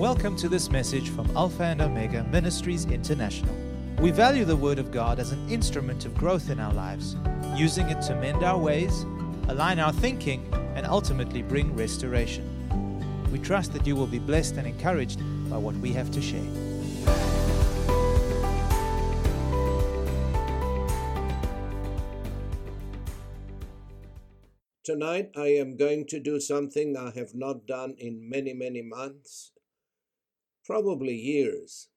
Welcome to this message from Alpha and Omega Ministries International. We value the Word of God as an instrument of growth in our lives, using it to mend our ways, align our thinking, and ultimately bring restoration. We trust that you will be blessed and encouraged by what we have to share. Tonight, I am going to do something I have not done in many, many months, probably years.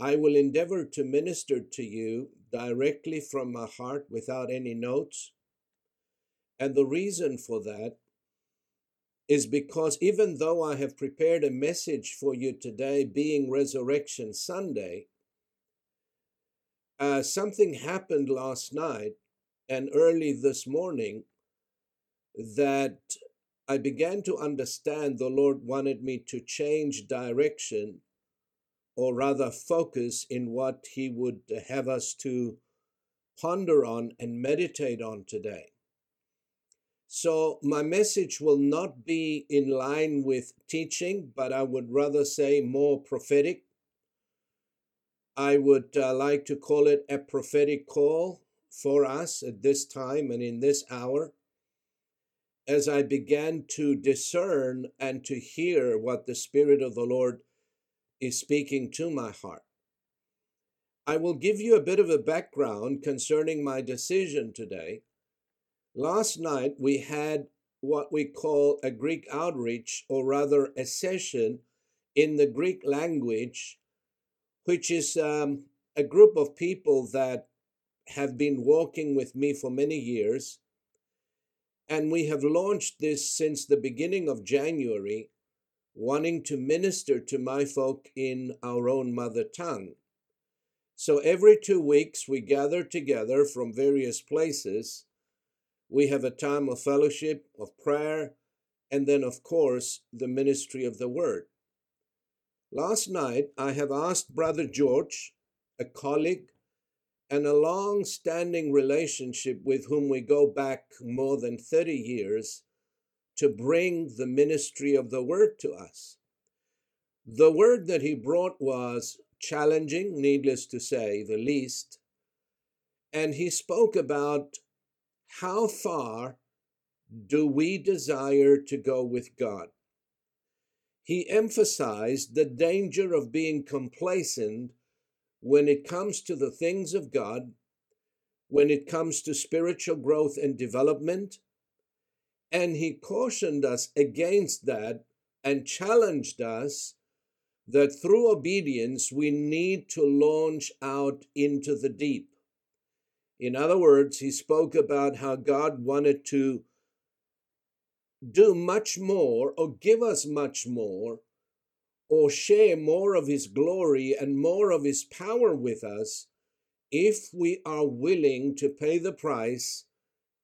I will endeavor to minister to you directly from my heart without any notes. And the reason for that is because even though I have prepared a message for you today, being Resurrection Sunday, uh, something happened last night and early this morning that I began to understand the Lord wanted me to change direction or rather focus in what He would have us to ponder on and meditate on today. So, my message will not be in line with teaching, but I would rather say more prophetic. I would uh, like to call it a prophetic call for us at this time and in this hour as I began to discern and to hear what the Spirit of the Lord is speaking to my heart. I will give you a bit of a background concerning my decision today. Last night we had what we call a Greek outreach, or rather a session in the Greek language, which is um, a group of people that have been walking with me for many years and we have launched this since the beginning of January, wanting to minister to my folk in our own mother tongue. So every two weeks, we gather together from various places. We have a time of fellowship, of prayer, and then, of course, the ministry of the word. Last night, I have asked Brother George, a colleague, and a long standing relationship with whom we go back more than 30 years to bring the ministry of the word to us. The word that he brought was challenging, needless to say, the least. And he spoke about how far do we desire to go with God. He emphasized the danger of being complacent when it comes to the things of God, when it comes to spiritual growth and development. And he cautioned us against that and challenged us that through obedience we need to launch out into the deep. In other words, he spoke about how God wanted to do much more or give us much more or share more of His glory and more of His power with us if we are willing to pay the price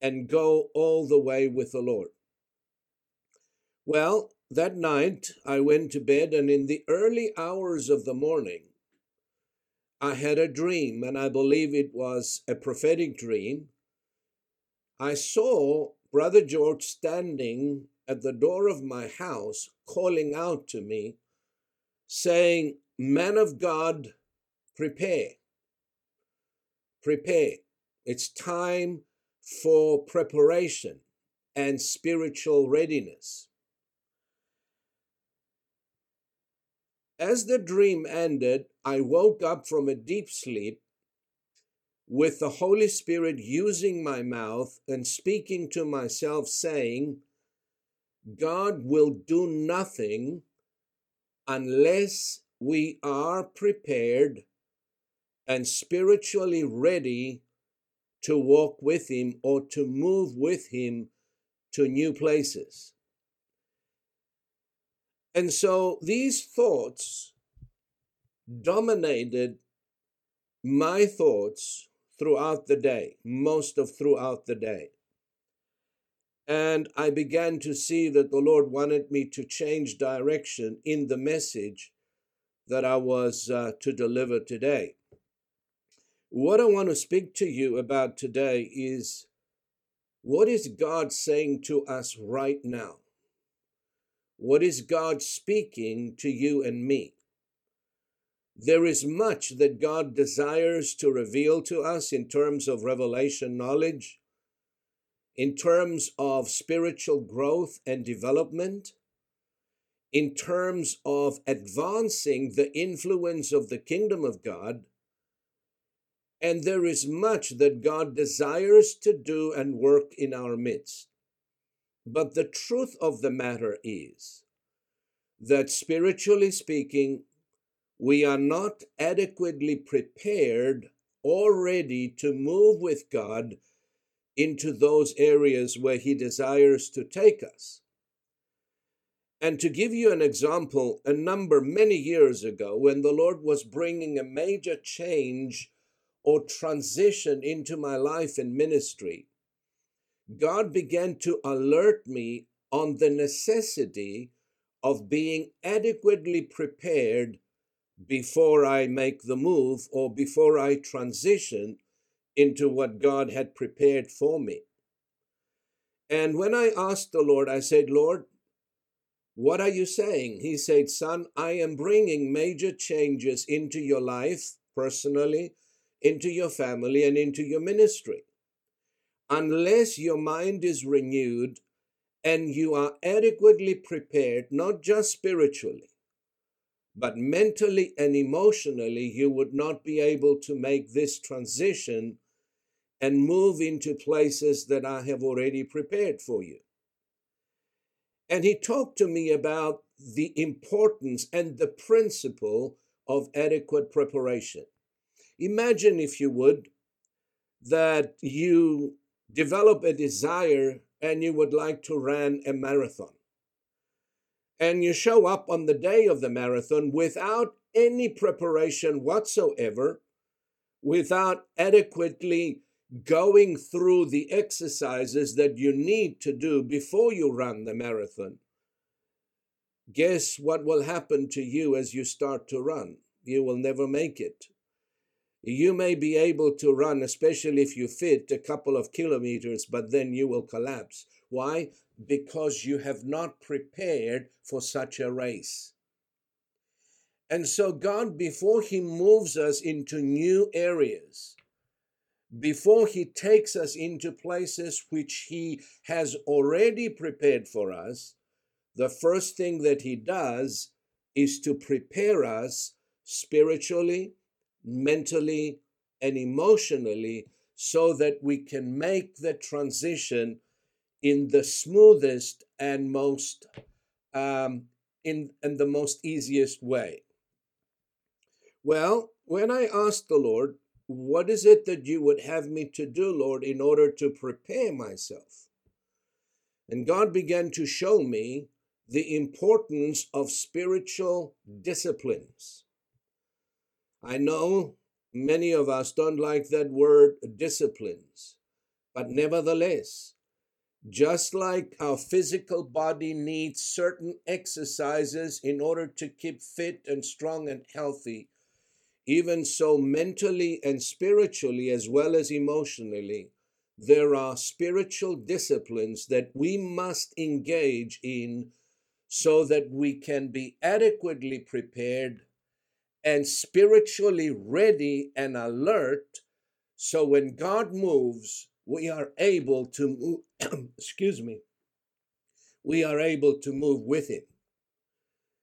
and go all the way with the Lord. Well, that night I went to bed, and in the early hours of the morning, I had a dream, and I believe it was a prophetic dream. I saw Brother George standing at the door of my house, calling out to me saying, Man of God, prepare. Prepare. It's time for preparation and spiritual readiness. As the dream ended, I woke up from a deep sleep with the Holy Spirit using my mouth and speaking to myself, saying, God will do nothing unless we are prepared and spiritually ready to walk with Him or to move with Him to new places. And so these thoughts dominated my thoughts throughout the day, most of throughout the day. And I began to see that the Lord wanted me to change direction in the message that I was uh, to deliver today. What I want to speak to you about today is what is God saying to us right now? What is God speaking to you and me? There is much that God desires to reveal to us in terms of revelation knowledge, in terms of spiritual growth and development, in terms of advancing the influence of the kingdom of God. And there is much that God desires to do and work in our midst. But the truth of the matter is that spiritually speaking, we are not adequately prepared or ready to move with God into those areas where He desires to take us. And to give you an example, a number many years ago, when the Lord was bringing a major change or transition into my life and ministry, God began to alert me on the necessity of being adequately prepared before I make the move or before I transition into what God had prepared for me. And when I asked the Lord, I said, Lord, what are you saying? He said, Son, I am bringing major changes into your life personally, into your family, and into your ministry. Unless your mind is renewed and you are adequately prepared, not just spiritually, but mentally and emotionally, you would not be able to make this transition and move into places that I have already prepared for you. And he talked to me about the importance and the principle of adequate preparation. Imagine, if you would, that you develop a desire and you would like to run a marathon and you show up on the day of the marathon without any preparation whatsoever, without adequately going through the exercises that you need to do before you run the marathon, guess what will happen to you as you start to run? You will never make it. You may be able to run, especially if you fit a couple of kilometers, but then you will collapse. Why? because you have not prepared for such a race. And so, God, before He moves us into new areas, before He takes us into places which He has already prepared for us, the first thing that He does is to prepare us spiritually, mentally, and emotionally so that we can make the transition in the smoothest and most um, in and the most easiest way. Well, when I asked the Lord, what is it that you would have me to do, Lord, in order to prepare myself? And God began to show me the importance of spiritual disciplines. I know many of us don't like that word disciplines, but nevertheless, just like our physical body needs certain exercises in order to keep fit and strong and healthy, even so, mentally and spiritually, as well as emotionally, there are spiritual disciplines that we must engage in so that we can be adequately prepared and spiritually ready and alert. So when God moves, we are able to move, excuse me, we are able to move with him.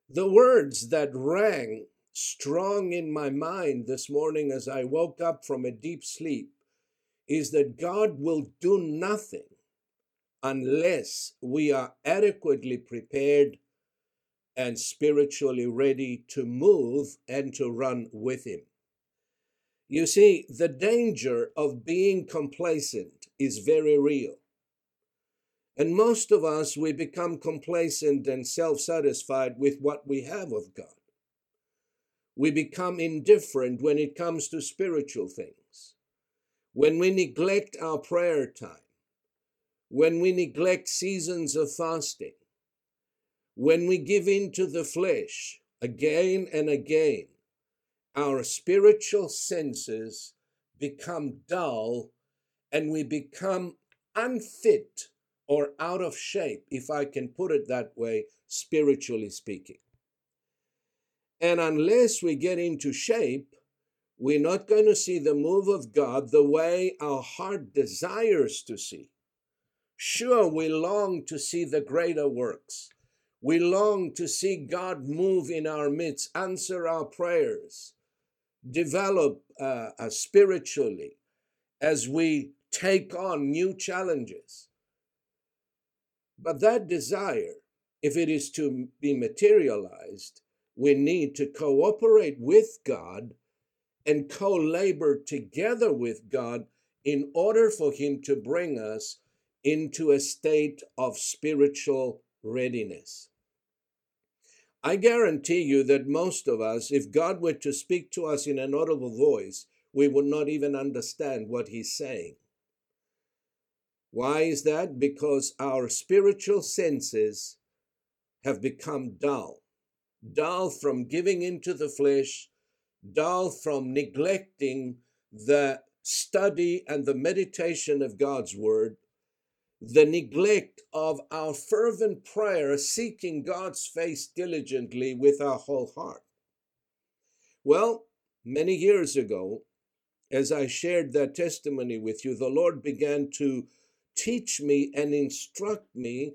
The words that rang strong in my mind this morning as I woke up from a deep sleep is that God will do nothing unless we are adequately prepared and spiritually ready to move and to run with Him. You see, the danger of being complacent is very real. And most of us, we become complacent and self satisfied with what we have of God. We become indifferent when it comes to spiritual things. When we neglect our prayer time, when we neglect seasons of fasting, when we give in to the flesh again and again, our spiritual senses become dull and we become unfit or out of shape, if I can put it that way, spiritually speaking. And unless we get into shape, we're not going to see the move of God the way our heart desires to see. Sure, we long to see the greater works. We long to see God move in our midst, answer our prayers, develop uh, uh, spiritually as we take on new challenges. But that desire, if it is to be materialized, we need to cooperate with God and co labor together with God in order for Him to bring us into a state of spiritual readiness. I guarantee you that most of us, if God were to speak to us in an audible voice, we would not even understand what He's saying. Why is that? Because our spiritual senses have become dull dull from giving into the flesh, dull from neglecting the study and the meditation of God's word, the neglect of our fervent prayer, seeking God's face diligently with our whole heart. Well, many years ago, as I shared that testimony with you, the Lord began to teach me and instruct me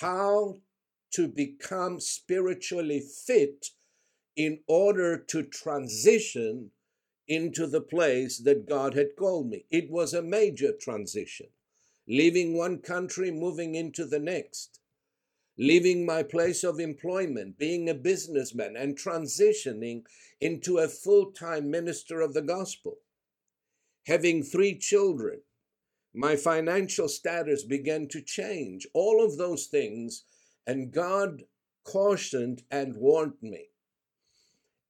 how to become spiritually fit in order to transition into the place that God had called me. It was a major transition, leaving one country, moving into the next, leaving my place of employment, being a businessman, and transitioning into a full time minister of the gospel. Having three children, my financial status began to change. All of those things and God cautioned and warned me.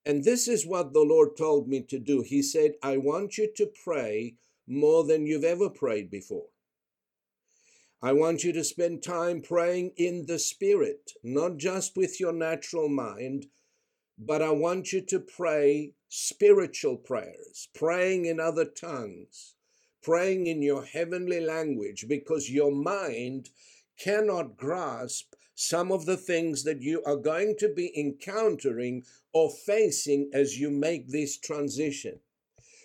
And this is what the Lord told me to do. He said, I want you to pray more than you've ever prayed before. I want you to spend time praying in the Spirit, not just with your natural mind, but I want you to pray spiritual prayers, praying in other tongues, praying in your heavenly language, because your mind cannot grasp some of the things that you are going to be encountering or facing as you make this transition.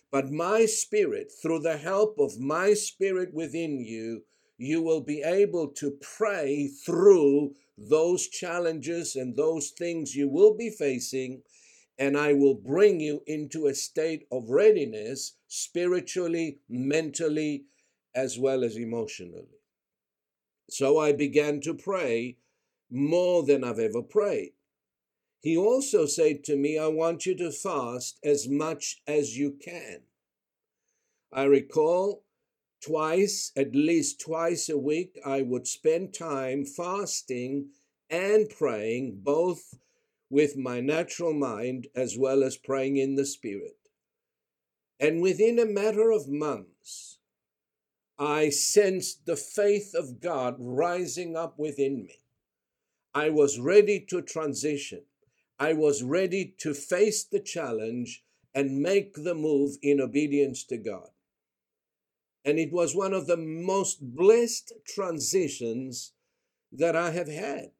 But my spirit, through the help of my spirit within you, you will be able to pray through those challenges and those things you will be facing. And I will bring you into a state of readiness spiritually, mentally, as well as emotionally. So I began to pray more than I've ever prayed. He also said to me, I want you to fast as much as you can. I recall twice, at least twice a week, I would spend time fasting and praying, both with my natural mind as well as praying in the Spirit. And within a matter of months, I sensed the faith of God rising up within me. I was ready to transition. I was ready to face the challenge and make the move in obedience to God. And it was one of the most blessed transitions that I have had.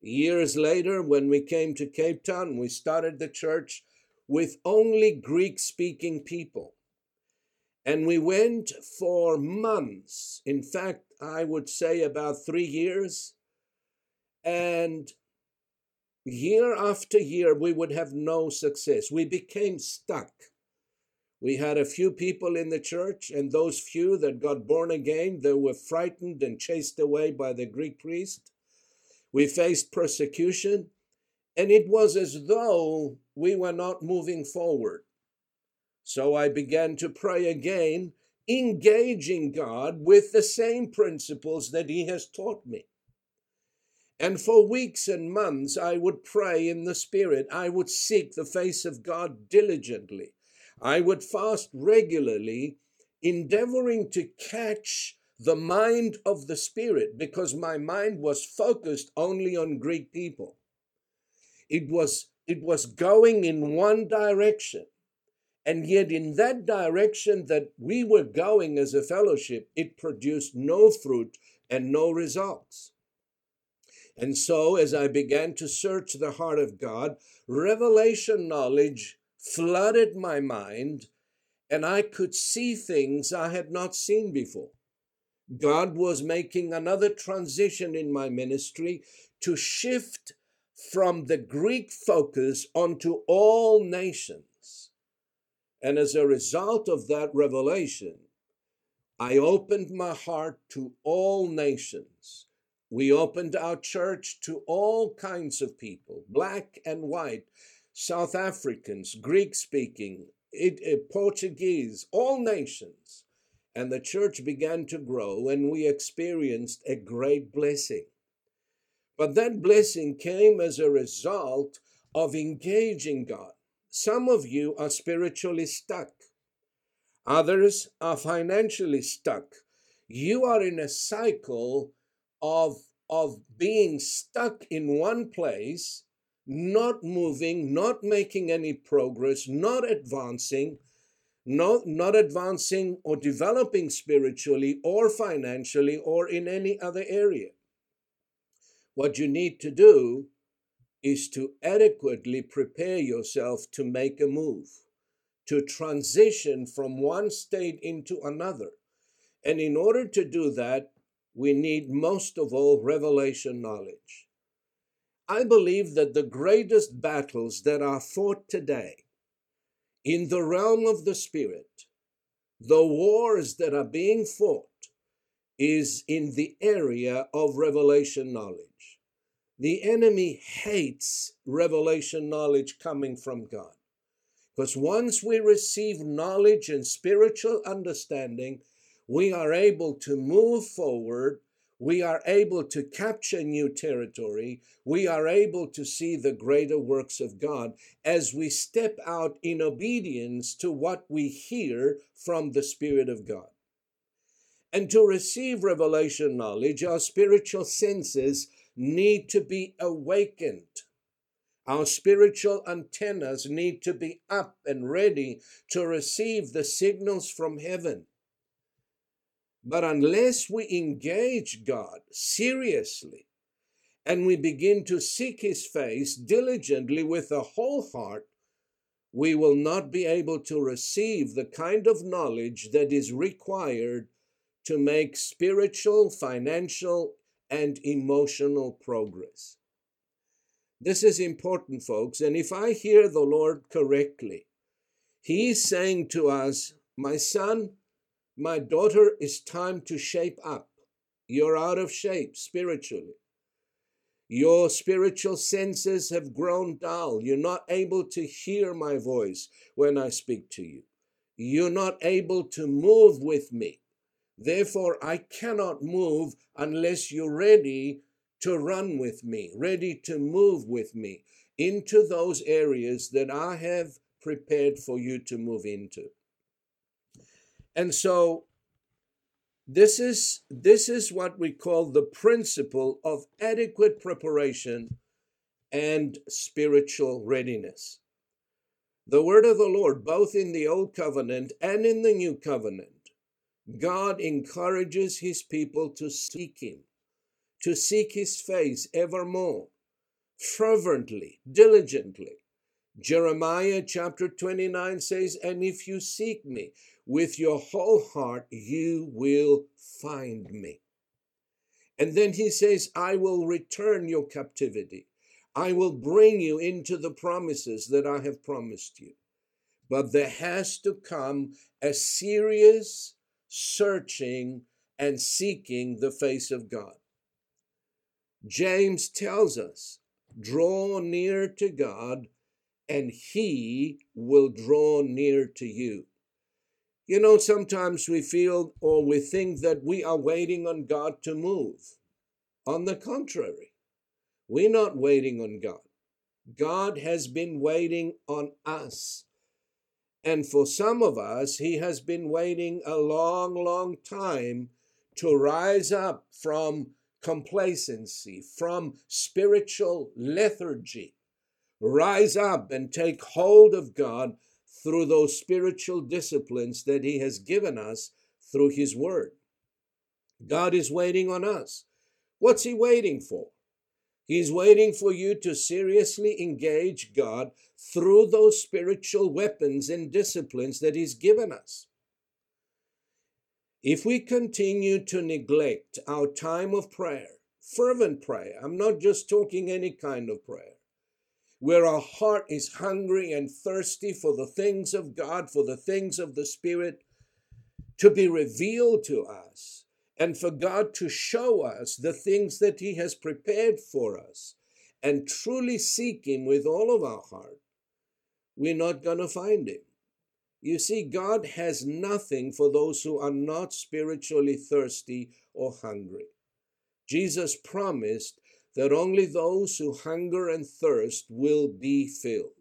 Years later, when we came to Cape Town, we started the church with only Greek speaking people. And we went for months. In fact, I would say about three years and year after year, we would have no success. We became stuck. We had a few people in the church, and those few that got born again, they were frightened and chased away by the Greek priest. We faced persecution, and it was as though we were not moving forward. So I began to pray again, engaging God with the same principles that He has taught me. And for weeks and months, I would pray in the Spirit. I would seek the face of God diligently. I would fast regularly, endeavoring to catch the mind of the Spirit because my mind was focused only on Greek people. It was, it was going in one direction. And yet, in that direction that we were going as a fellowship, it produced no fruit and no results. And so, as I began to search the heart of God, revelation knowledge flooded my mind, and I could see things I had not seen before. God was making another transition in my ministry to shift from the Greek focus onto all nations. And as a result of that revelation, I opened my heart to all nations. We opened our church to all kinds of people, black and white, South Africans, Greek speaking, uh, Portuguese, all nations. And the church began to grow, and we experienced a great blessing. But that blessing came as a result of engaging God. Some of you are spiritually stuck, others are financially stuck. You are in a cycle of, of being stuck in one place, not moving, not making any progress, not advancing not, not advancing or developing spiritually or financially or in any other area. What you need to do is to adequately prepare yourself to make a move, to transition from one state into another. And in order to do that, we need most of all revelation knowledge. I believe that the greatest battles that are fought today in the realm of the spirit, the wars that are being fought is in the area of revelation knowledge. The enemy hates revelation knowledge coming from God. Because once we receive knowledge and spiritual understanding, we are able to move forward we are able to capture new territory. We are able to see the greater works of God as we step out in obedience to what we hear from the Spirit of God. And to receive revelation knowledge, our spiritual senses need to be awakened. Our spiritual antennas need to be up and ready to receive the signals from heaven. But unless we engage God seriously and we begin to seek His face diligently with a whole heart, we will not be able to receive the kind of knowledge that is required to make spiritual, financial, and emotional progress. This is important, folks. And if I hear the Lord correctly, He's saying to us, My son, my daughter, it's time to shape up. You're out of shape spiritually. Your spiritual senses have grown dull. You're not able to hear my voice when I speak to you. You're not able to move with me. Therefore, I cannot move unless you're ready to run with me, ready to move with me into those areas that I have prepared for you to move into. And so this is this is what we call the principle of adequate preparation and spiritual readiness. The word of the Lord, both in the Old Covenant and in the New Covenant, God encourages his people to seek him, to seek his face evermore, fervently, diligently. Jeremiah chapter 29 says, And if you seek me with your whole heart, you will find me. And then he says, I will return your captivity. I will bring you into the promises that I have promised you. But there has to come a serious searching and seeking the face of God. James tells us, draw near to God, and he will draw near to you. You know, sometimes we feel or we think that we are waiting on God to move. On the contrary, we're not waiting on God. God has been waiting on us. And for some of us, He has been waiting a long, long time to rise up from complacency, from spiritual lethargy. Rise up and take hold of God through those spiritual disciplines that He has given us through His Word. God is waiting on us. What's He waiting for? He's waiting for you to seriously engage God through those spiritual weapons and disciplines that He's given us. If we continue to neglect our time of prayer, fervent prayer, I'm not just talking any kind of prayer, where our heart is hungry and thirsty for the things of God, for the things of the Spirit to be revealed to us, and for God to show us the things that He has prepared for us, and truly seek Him with all of our heart, we're not going to find Him. You see, God has nothing for those who are not spiritually thirsty or hungry. Jesus promised that only those who hunger and thirst will be filled.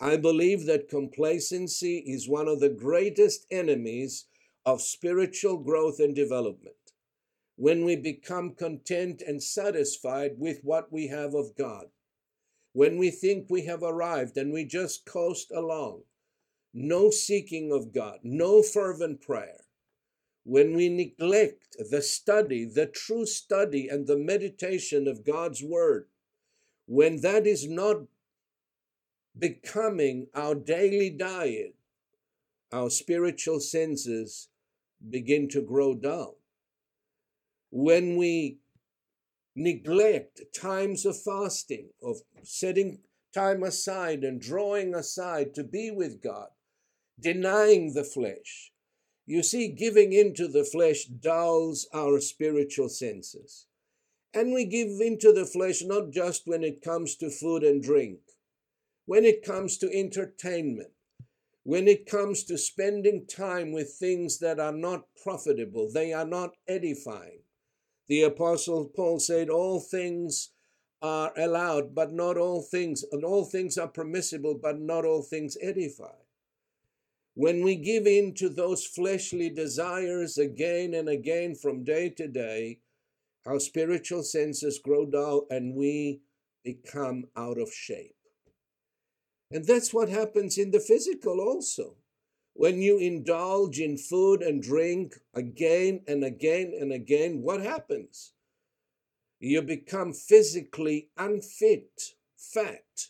I believe that complacency is one of the greatest enemies of spiritual growth and development. When we become content and satisfied with what we have of God, when we think we have arrived and we just coast along, no seeking of God, no fervent prayer, when we neglect the study, the true study and the meditation of God's Word, when that is not becoming our daily diet, our spiritual senses begin to grow dull. When we neglect times of fasting, of setting time aside and drawing aside to be with God, denying the flesh. You see, giving into the flesh dulls our spiritual senses. And we give into the flesh not just when it comes to food and drink, when it comes to entertainment, when it comes to spending time with things that are not profitable, they are not edifying. The Apostle Paul said, All things are allowed, but not all things, and all things are permissible, but not all things edify. When we give in to those fleshly desires again and again from day to day, our spiritual senses grow dull and we become out of shape. And that's what happens in the physical also. When you indulge in food and drink again and again and again, what happens? You become physically unfit, fat,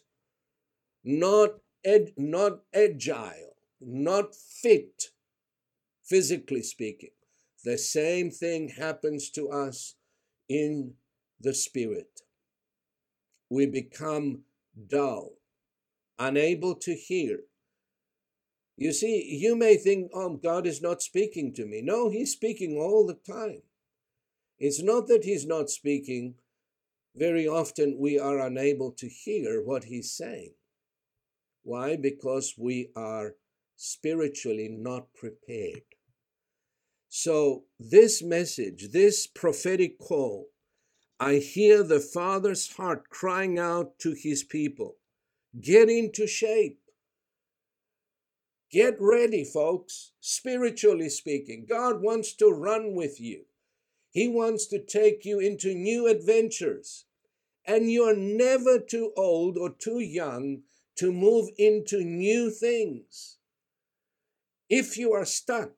not, ed- not agile not fit, physically speaking. The same thing happens to us in the spirit. We become dull, unable to hear. You see, you may think, oh, God is not speaking to me. No, He's speaking all the time. It's not that He's not speaking. Very often we are unable to hear what He's saying. Why? Because we are spiritually not prepared. So, this message, this prophetic call, I hear the Father's heart crying out to his people get into shape. Get ready, folks, spiritually speaking. God wants to run with you, He wants to take you into new adventures. And you're never too old or too young to move into new things. If you are stuck,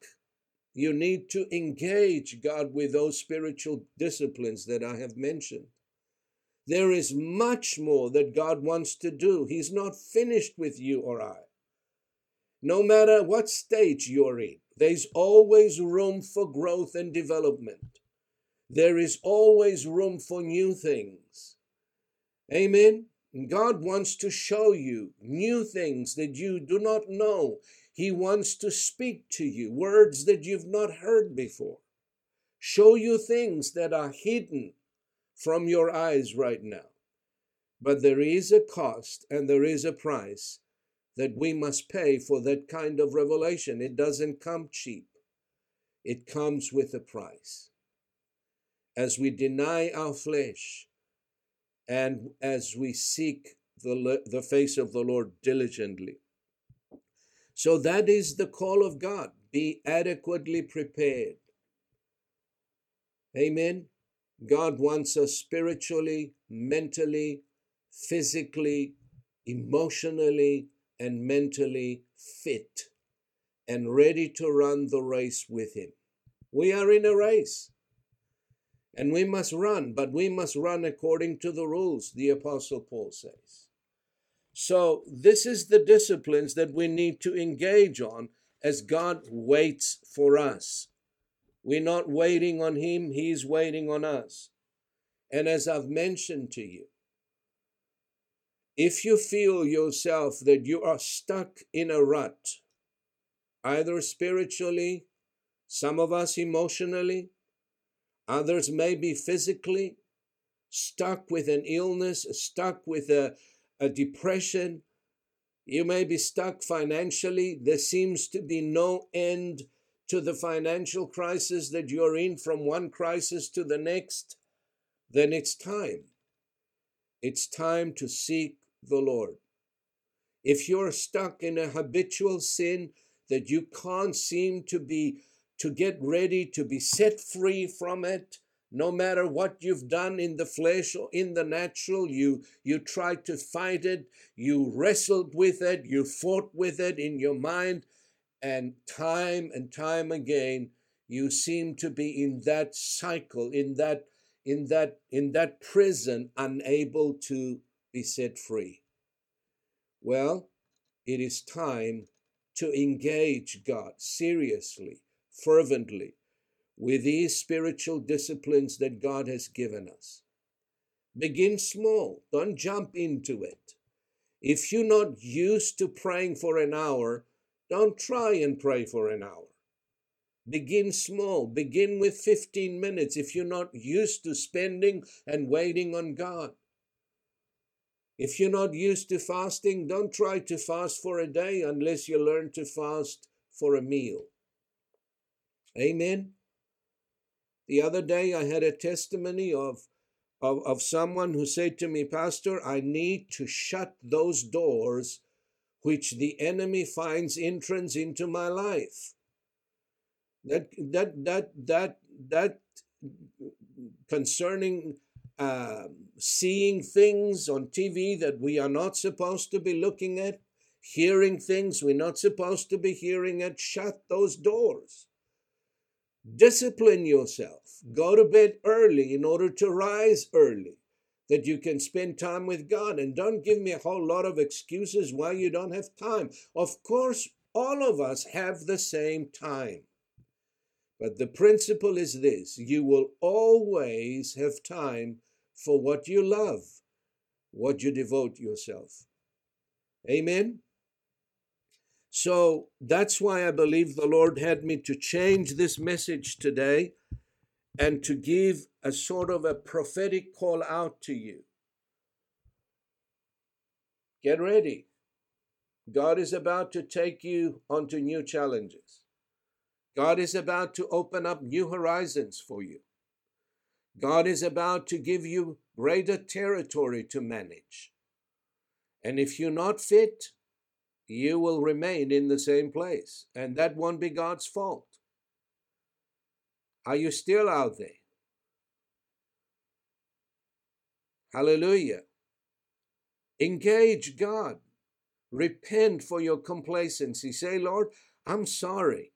you need to engage God with those spiritual disciplines that I have mentioned. There is much more that God wants to do. He's not finished with you or I. No matter what stage you're in, there's always room for growth and development. There is always room for new things. Amen. God wants to show you new things that you do not know he wants to speak to you words that you've not heard before, show you things that are hidden from your eyes right now. But there is a cost and there is a price that we must pay for that kind of revelation. It doesn't come cheap, it comes with a price. As we deny our flesh and as we seek the, the face of the Lord diligently, so that is the call of God. Be adequately prepared. Amen. God wants us spiritually, mentally, physically, emotionally, and mentally fit and ready to run the race with Him. We are in a race. And we must run, but we must run according to the rules, the Apostle Paul says. So, this is the disciplines that we need to engage on as God waits for us. We're not waiting on Him, He's waiting on us. And as I've mentioned to you, if you feel yourself that you are stuck in a rut, either spiritually, some of us emotionally, others maybe physically, stuck with an illness, stuck with a, a depression, you may be stuck financially. There seems to be no end to the financial crisis that you're in from one crisis to the next. Then it's time. It's time to seek the Lord. If you're stuck in a habitual sin that you can't seem to be to get ready to be set free from it, no matter what you've done in the flesh or in the natural you you tried to fight it you wrestled with it you fought with it in your mind and time and time again you seem to be in that cycle in that in that in that prison unable to be set free. Well it is time to engage god seriously fervently with these spiritual disciplines that God has given us. Begin small, don't jump into it. If you're not used to praying for an hour, don't try and pray for an hour. Begin small. Begin with 15 minutes if you're not used to spending and waiting on God. If you're not used to fasting, don't try to fast for a day unless you learn to fast for a meal. Amen. The other day, I had a testimony of, of, of someone who said to me, Pastor, I need to shut those doors which the enemy finds entrance into my life. That, that, that, that, that concerning uh, seeing things on TV that we are not supposed to be looking at, hearing things we're not supposed to be hearing at, shut those doors. Discipline yourself. Go to bed early in order to rise early, that you can spend time with God. And don't give me a whole lot of excuses why you don't have time. Of course, all of us have the same time. But the principle is this you will always have time for what you love, what you devote yourself. Amen. So that's why I believe the Lord had me to change this message today and to give a sort of a prophetic call out to you. Get ready. God is about to take you onto new challenges. God is about to open up new horizons for you. God is about to give you greater territory to manage. And if you're not fit, you will remain in the same place, and that won't be God's fault. Are you still out there? Hallelujah. Engage God. Repent for your complacency. Say, Lord, I'm sorry.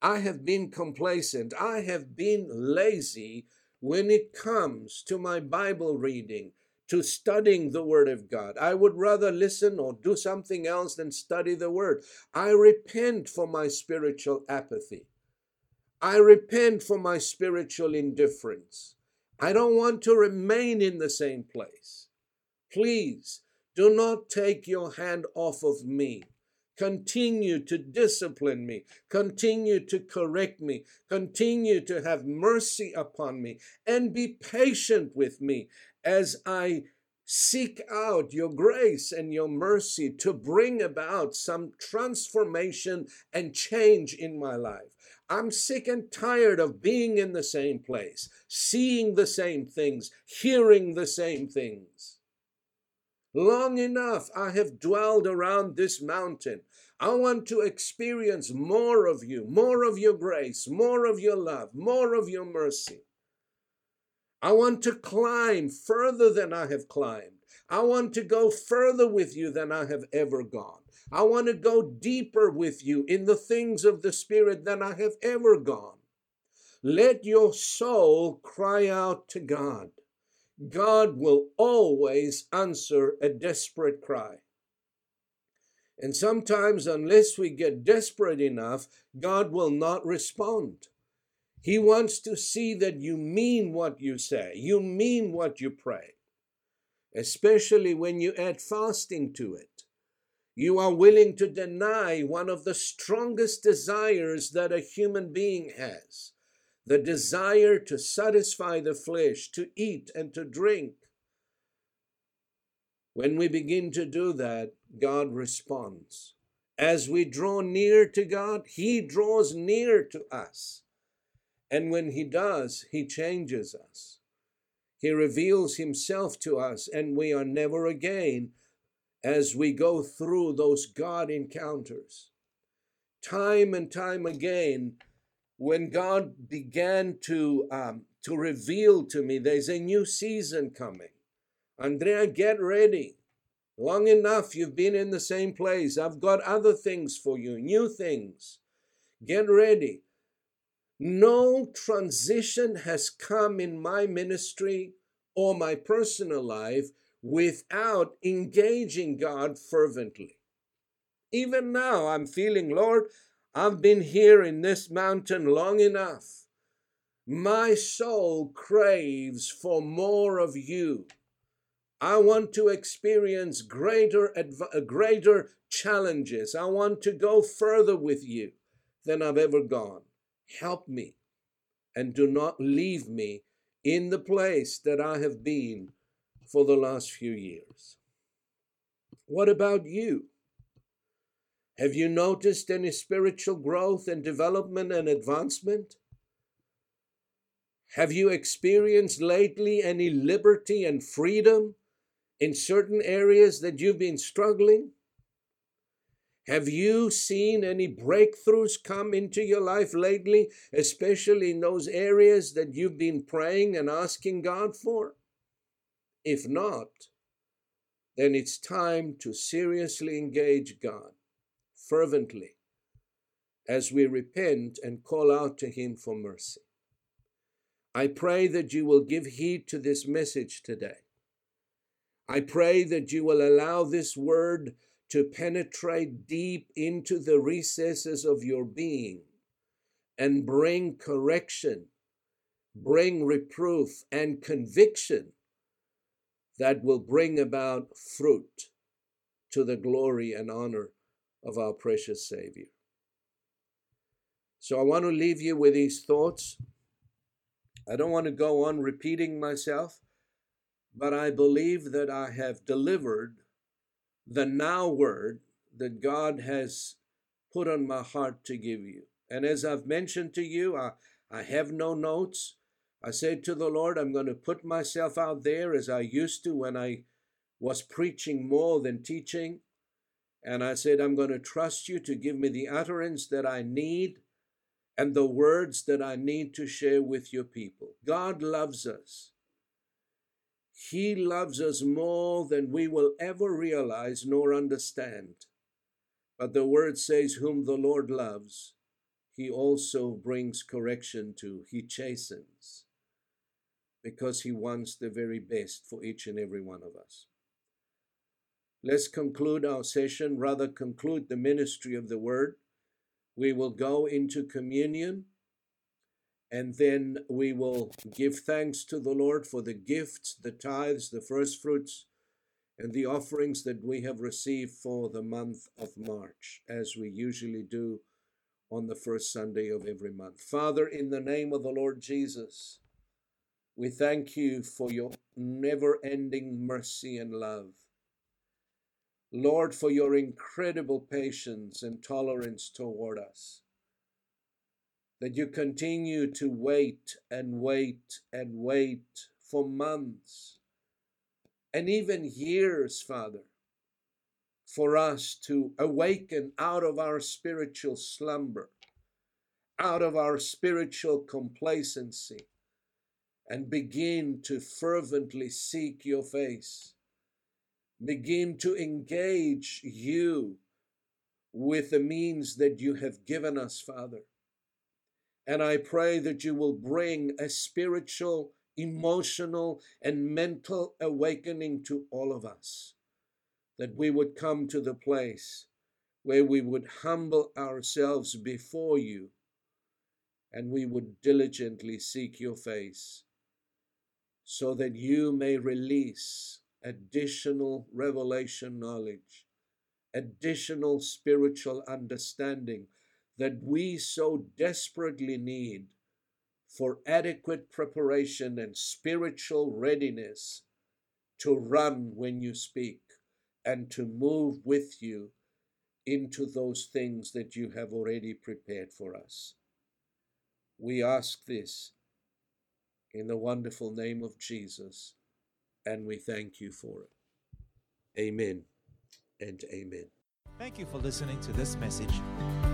I have been complacent. I have been lazy when it comes to my Bible reading, to studying the Word of God. I would rather listen or do something else than study the Word. I repent for my spiritual apathy. I repent for my spiritual indifference. I don't want to remain in the same place. Please do not take your hand off of me. Continue to discipline me. Continue to correct me. Continue to have mercy upon me and be patient with me as I seek out your grace and your mercy to bring about some transformation and change in my life. I'm sick and tired of being in the same place, seeing the same things, hearing the same things. Long enough I have dwelled around this mountain. I want to experience more of you, more of your grace, more of your love, more of your mercy. I want to climb further than I have climbed. I want to go further with you than I have ever gone. I want to go deeper with you in the things of the Spirit than I have ever gone. Let your soul cry out to God. God will always answer a desperate cry. And sometimes, unless we get desperate enough, God will not respond. He wants to see that you mean what you say, you mean what you pray, especially when you add fasting to it. You are willing to deny one of the strongest desires that a human being has the desire to satisfy the flesh, to eat and to drink. When we begin to do that, God responds. As we draw near to God, He draws near to us. And when He does, He changes us. He reveals Himself to us, and we are never again as we go through those God encounters. Time and time again, when God began to, um, to reveal to me there's a new season coming, Andrea, get ready. Long enough, you've been in the same place. I've got other things for you, new things. Get ready. No transition has come in my ministry or my personal life without engaging God fervently. Even now, I'm feeling, Lord, I've been here in this mountain long enough. My soul craves for more of you. I want to experience greater, adv- uh, greater challenges. I want to go further with you than I've ever gone. Help me and do not leave me in the place that I have been for the last few years. What about you? Have you noticed any spiritual growth and development and advancement? Have you experienced lately any liberty and freedom in certain areas that you've been struggling? Have you seen any breakthroughs come into your life lately, especially in those areas that you've been praying and asking God for? If not, then it's time to seriously engage God fervently as we repent and call out to Him for mercy. I pray that you will give heed to this message today I pray that you will allow this word to penetrate deep into the recesses of your being and bring correction, bring reproof and conviction that will bring about fruit to the glory and honor of our precious Savior. So I want to leave you with these thoughts. I don't want to go on repeating myself but I believe that I have delivered the now word that God has put on my heart to give you. And as I've mentioned to you, I, I have no notes. I said to the Lord, I'm going to put myself out there as I used to when I was preaching more than teaching. And I said, I'm going to trust you to give me the utterance that I need and the words that I need to share with your people. God loves us. He loves us more than we will ever realize nor understand. But the word says, Whom the Lord loves, he also brings correction to, he chastens, because he wants the very best for each and every one of us. Let's conclude our session, rather, conclude the ministry of the word. We will go into communion and then we will give thanks to the Lord for the gifts, the tithes, the first fruits, and the offerings that we have received for the month of March, as we usually do on the first Sunday of every month. Father, in the name of the Lord Jesus, we thank you for your never ending mercy and love. Lord, for your incredible patience and tolerance toward us that you continue to wait and wait and wait for months and even years, Father, for us to awaken out of our spiritual slumber, out of our spiritual complacency, and begin to fervently seek your face. Begin to engage you with the means that you have given us, Father And I pray that you will bring a spiritual, emotional, and mental awakening to all of us. That we would come to the place where we would humble ourselves before you and we would diligently seek your face so that you may release additional revelation knowledge, additional spiritual understanding that we so desperately need for adequate preparation and spiritual readiness to run when you speak and to move with you into those things that you have already prepared for us. We ask this in the wonderful name of Jesus, and we thank you for it. Amen and amen. Thank you for listening to this message.